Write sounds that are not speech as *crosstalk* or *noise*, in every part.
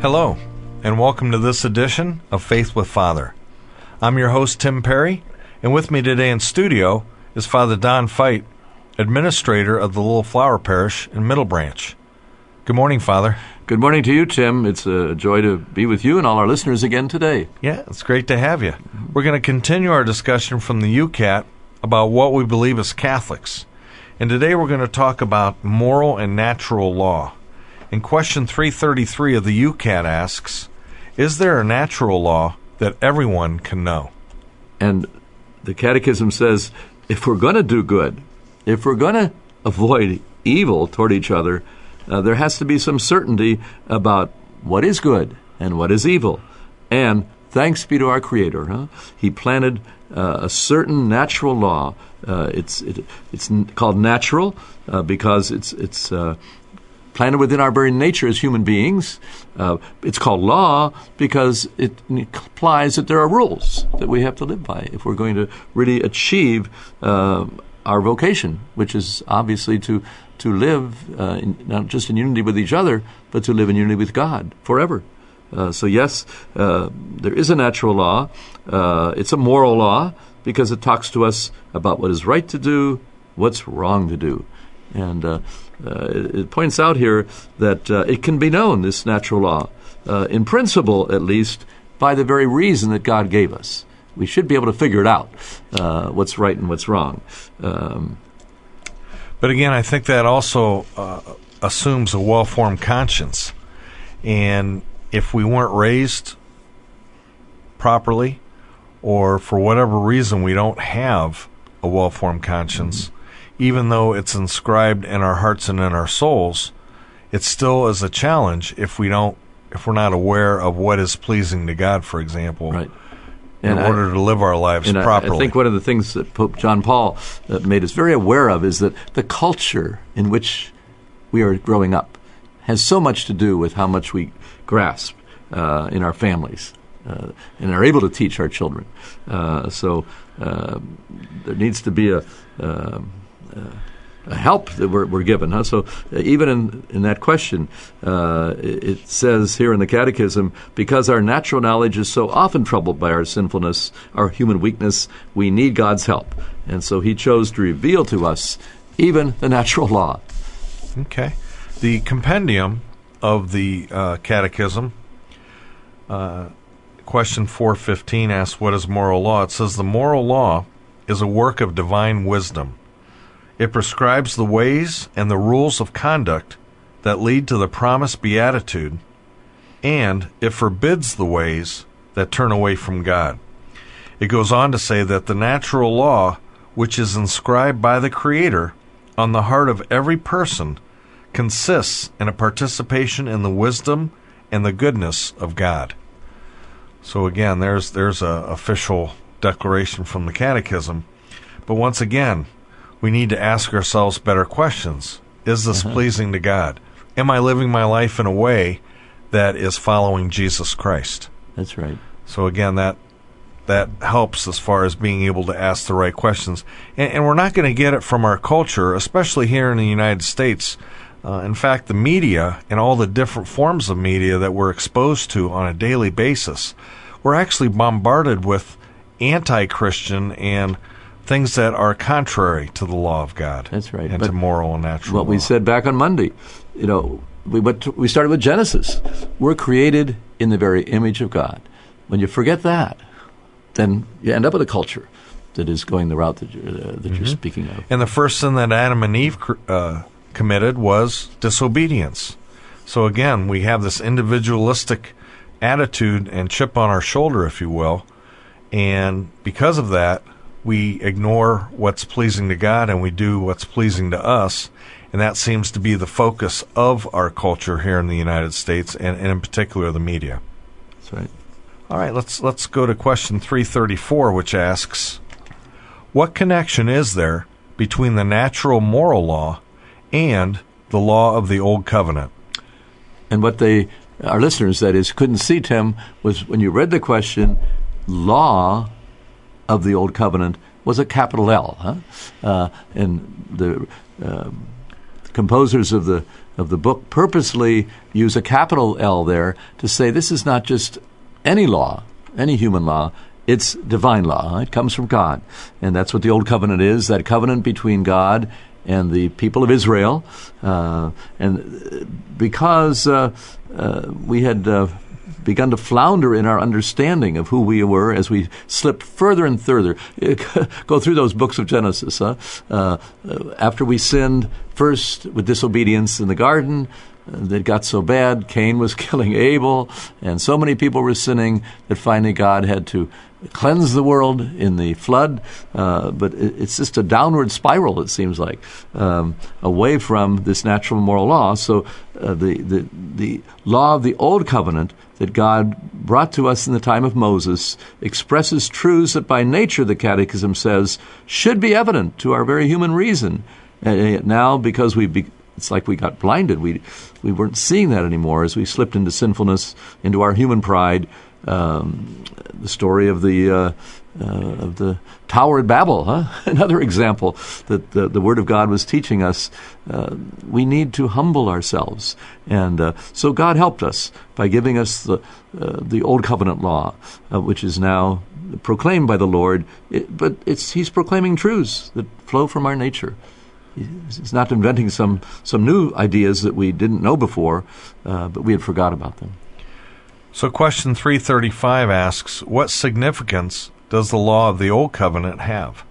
Hello, and welcome to this edition of Faith with Father. I'm your host, Tim Perry, and with me today in studio is Father Don Fite, administrator of the Little Flower Parish in Middle Branch. Good morning, Father. Good morning to you, Tim. It's a joy to be with you and all our listeners again today. Yeah, it's great to have you. We're going to continue our discussion from the YOUCAT about what we believe as Catholics. And today we're going to talk about moral and natural law. And question 333 of the YOUCAT asks Is there a natural law that everyone can know? And the Catechism says if we're going to do good, if we're going to avoid evil toward each other, uh, there has to be some certainty about what is good and what is evil. And thanks be to our Creator, huh? He planted uh, a certain natural law. Uh, it's it, it's called natural uh, because it's it's uh, planted within our very nature as human beings. Uh, it's called law because it implies that there are rules that we have to live by if we're going to really achieve uh, our vocation, which is obviously to to live uh, in, not just in unity with each other, but to live in unity with God forever. Uh, so yes, uh, there is a natural law. Uh, it's a moral law because it talks to us about what is right to do, what's wrong to do, and uh, uh, it, it, points out here that uh, it can be known, this natural law, uh, in principle at least, by the very reason that God gave us. We should be able to figure it out, what's right and what's wrong. Um, but again, I think that also assumes a well formed conscience. And if we weren't raised properly, or for whatever reason we don't have a well formed conscience, mm-hmm even though it's inscribed in our hearts and in our souls, it still is a challenge if we don't if we're not aware of what is pleasing to God, for example. Right. In and order I, to live our lives properly. I, I, think one of the things that Pope John Paul uh, made us very aware of is that the culture in which we are growing up has so much to do with how much we grasp uh, in our families uh, and are able to teach our children. Uh, so uh, there needs to be a um, uh, help that we're, we're given. Huh? So uh, even in, in that question, uh, it, it, says here in the Catechism, because our natural knowledge is so often troubled by our sinfulness, our human weakness, we need God's help. And so He chose to reveal to us even the natural law. Okay. The compendium of the uh, Catechism, uh, question 415 asks, What is moral law? It says, The moral law is a work of divine wisdom it prescribes the ways and the rules of conduct that lead to the promised beatitude, and it forbids the ways that turn away from God. It goes on to say that the natural law, which is inscribed by the Creator on the heart of every person, consists in a participation in the wisdom and the goodness of God. So again, there's there's a official declaration from the Catechism. But once again, we need to ask ourselves better questions. Is this uh-huh. pleasing to God? Am I living my life in a way that is following Jesus Christ? That's right. So again, that that helps as far as being able to ask the right questions. And, and we're not going to get it from our culture, especially here in the United States. Uh, in fact, the media and all the different forms of media that we're exposed to on a daily basis, we're actually bombarded with anti-Christian and things that are contrary to the law of God. That's right. And but to moral and natural. What law. we said back on Monday, you know, we went to, we started with Genesis. We're created in the very image of God. When you forget that, then you end up with a culture that is going the route that you're, uh, that mm-hmm. you're speaking of. And the first sin that Adam and Eve uh, committed was disobedience. So again, we have this individualistic attitude and chip on our shoulder, if you will. And because of that, we ignore what's pleasing to God and we do what's pleasing to us. And that seems to be the focus of our culture here in the United States, and, and in particular the media. That's right. All right, let's let's go to question 334, which asks, "What connection is there between the natural moral law and the law of the old covenant?" And what they, our listeners, that is, couldn't see, Tim, was when you read the question, law of the old covenant was a capital L, huh? Uh, and the uh, composers of the of the book purposely use a capital L there to say this is not just any law, any human law. It's divine law. It comes from God, and that's what the old covenant is. That covenant between God and the people of Israel, uh, and because uh, uh, we had uh, begun to flounder in our understanding of who we were as we slipped further and further. *laughs* Go through those books of Genesis. Huh? Uh, after we sinned, first with disobedience in the garden, that got so bad. Cain was *laughs* killing Abel, and so many people were sinning that finally God had to cleanse the world in the flood. Uh, but it's just a downward spiral, it seems like, um, away from this natural moral law. So uh, the, the, the law of the Old Covenant that God brought to us in the time of Moses expresses truths that by nature, the Catechism says, should be evident to our very human reason. And now, because we be, it's like we got blinded. We we weren't seeing that anymore as we slipped into sinfulness, into our human pride. Um, the story of the uh, uh, of the Tower at Babel, huh? *laughs* Another example that the, the, Word of God was teaching us. Uh, we need to humble ourselves, and uh, so God helped us by giving us the uh, the Old Covenant law, uh, which is now proclaimed by the Lord. It, but it's He's proclaiming truths that flow from our nature. He's not inventing some some new ideas that we didn't know before, uh, but we had forgot about them. So, question 335 asks What significance does the law of the Old Covenant have?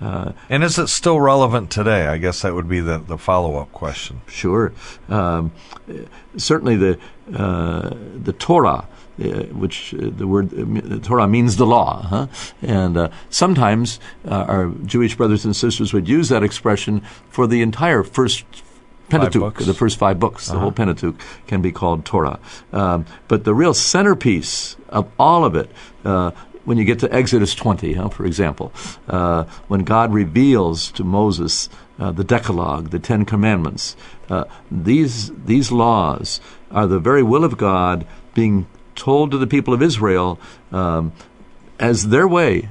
Uh, and is it still relevant today? I guess that would be the, the follow up question. Sure. Um, certainly, the uh, the Torah, uh, which uh, the word uh, Torah means the law, huh? and uh, sometimes our Jewish brothers and sisters would use that expression for the entire first Pentateuch, the first five books, uh-huh. the whole Pentateuch can be called Torah. Um, but the real centerpiece of all of it, uh, when you get to Exodus 20, huh, for example, uh, when God reveals to Moses uh, the Decalogue, the Ten Commandments, uh, these these laws are the very will of God being told to the people of Israel um, as their way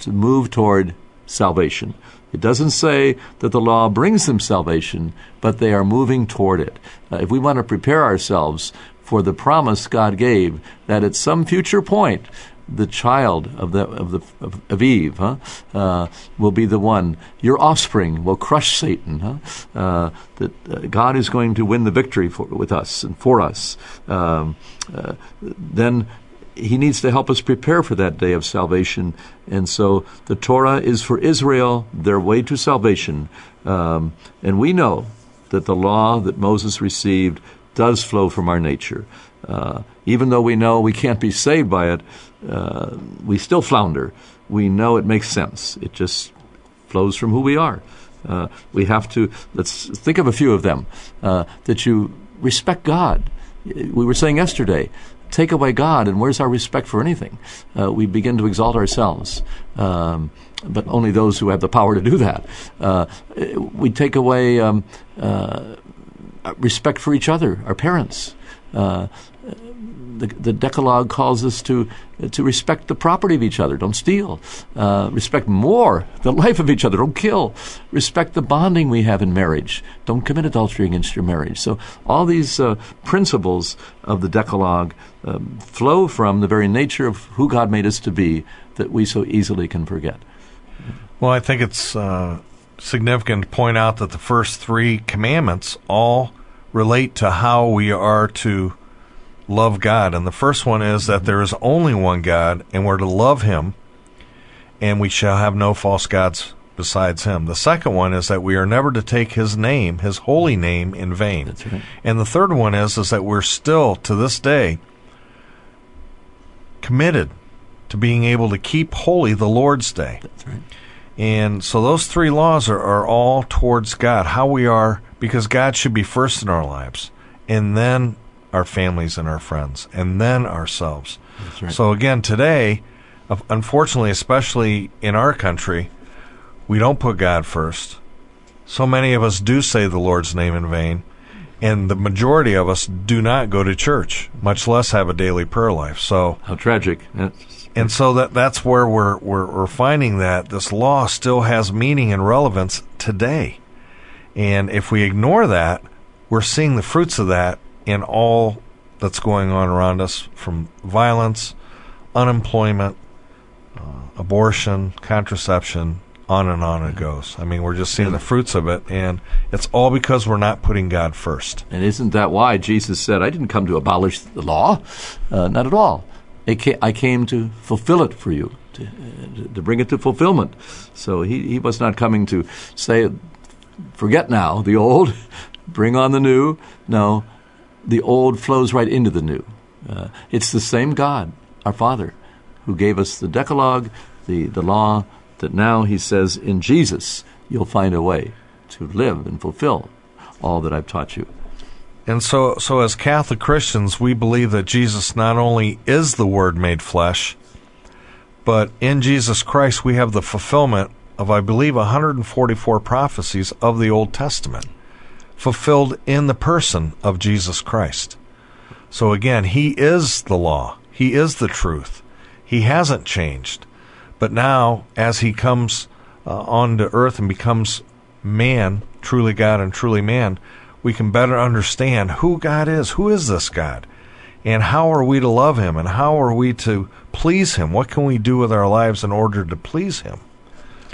to move toward salvation. It doesn't say that the law brings them salvation, but they are moving toward it. Uh, if we want to prepare ourselves for the promise God gave that at some future point the child of the of the of, of Eve huh, uh, will be the one. Your offspring will crush Satan. Huh? Uh, that uh, God is going to win the victory for, with us and for us. Um, uh, then he needs to help us prepare for that day of salvation. And so the Torah is for Israel, their way to salvation. Um, and we know that the law that Moses received does flow from our nature. Uh, even though we know we can't be saved by it, uh, we still flounder. We know it makes sense. It just flows from who we are. Uh, we have to, let's think of a few of them, uh, that you respect God. We were saying yesterday, take away God, and where's our respect for anything? Uh, we begin to exalt ourselves. Um, but only those who have the power to do that. We take away um, respect for each other, our parents. Uh, the, the, Decalogue calls us to to respect the property of each other. Don't steal. Uh, respect more the life of each other. Don't kill. Respect the bonding we have in marriage. Don't commit adultery against your marriage. So all these uh, principles of the Decalogue um, flow from the very nature of who God made us to be that we so easily can forget. Well, I think it's uh, significant to point out that the first three commandments all relate to how we are to love God. And the first one is that there is only one God, and we're to love Him, and we shall have no false gods besides Him. The second one is that we are never to take His name, His holy name, in vain. Right. And the third one is is that we're still to this day committed to being able to keep holy the Lord's Day. Right. And so those three laws are, are all towards God, how we are, because God should be first in our lives, and then our families and our friends, and then ourselves. right. So again, today, unfortunately, especially in our country, we don't put God first. So many of us do say the Lord's name in vain, and the majority of us do not go to church, much less have a daily prayer life. So How tragic. That's, and so that that's where we're, we're we're finding that this law still has meaning and relevance today. And if we ignore that, we're seeing the fruits of that in all that's going on around us from violence, unemployment, uh, abortion, contraception, on and on it goes. I mean, we're just seeing the fruits of it, and it's all because we're not putting God first. and isn't that why Jesus said, I didn't come to abolish the law? Uh, not at all. I ca- I came to fulfill it for you, to, uh, to bring it to fulfillment. So he, he was not coming to say, forget now the old, *laughs* bring on the new. No, the old flows right into the new. Uh, it's the same God, our Father, who gave us the Decalogue, the, the law, that now he says, in Jesus, you'll find a way to live and fulfill all that I've taught you. And so, so as Catholic Christians, we believe that Jesus not only is the Word made flesh, but in Jesus Christ we have the fulfillment of, I believe, 144 prophecies of the Old Testament, fulfilled in the person of Jesus Christ. So again, He is the law. He is the truth. He hasn't changed. But now, as He comes uh, onto earth and becomes man, truly God and truly man, we can better understand who God is. Who is this God? And how are we to love Him? And how are we to please Him? What can we do with our lives in order to please Him?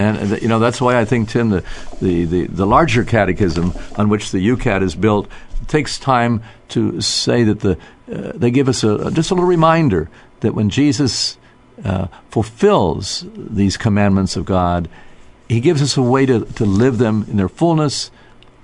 And uh, you know that's why I think Tim the, the, the, the larger catechism on which the YOUCAT is built takes time to say that the uh, they give us a, just a little reminder that when Jesus uh, fulfills these commandments of God, He gives us a way to, to live them in their fullness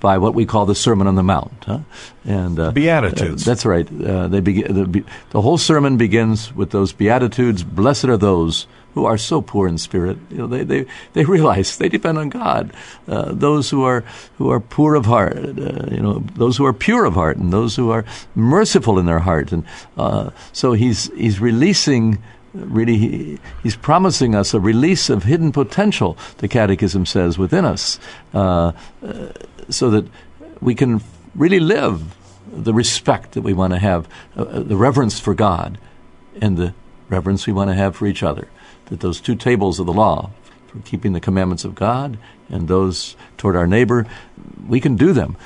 by what we call the Sermon on the Mount. Huh? And uh, Beatitudes. that's right. Uh, they begin the, be- the whole sermon begins with those beatitudes. Blessed are those who are so poor in spirit. You know, they they, they realize they depend on God. Uh, those who are who are poor of heart. Uh, you know, those who are pure of heart, and those who are merciful in their heart. And uh, so he's he's releasing. Really, he, he's promising us a release of hidden potential. The Catechism says within us, uh, uh, so that we can really live the respect that we want to have, uh, the reverence for God, and the reverence we want to have for each other. That those two tables of the law, for keeping the commandments of God and those toward our neighbor, we can do them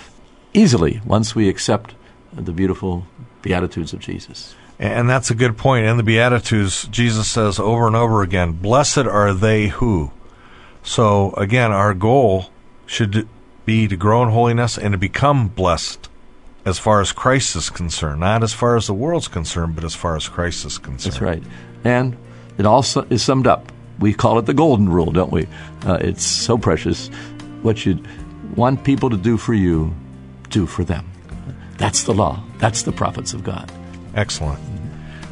easily once we accept the beautiful beatitudes of Jesus. And that's a good point. In the Beatitudes, Jesus says over and over again, Blessed are they who. So, again, our goal should be to grow in holiness and to become blessed as far as Christ is concerned. Not as far as the world's concerned, but as far as Christ is concerned. That's right. And it also is summed up. We call it the golden rule, don't we? Uh, it's so precious. What you want people to do for you, do for them. That's the law. That's the prophets of God. Excellent.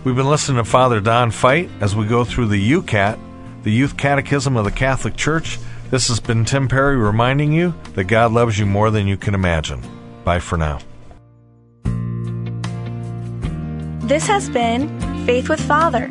We've been listening to Father Don Fight as we go through the YOUCAT, the Youth Catechism of the Catholic Church. This has been Tim Perry reminding you that God loves you more than you can imagine. Bye for now. This has been Faith with Father,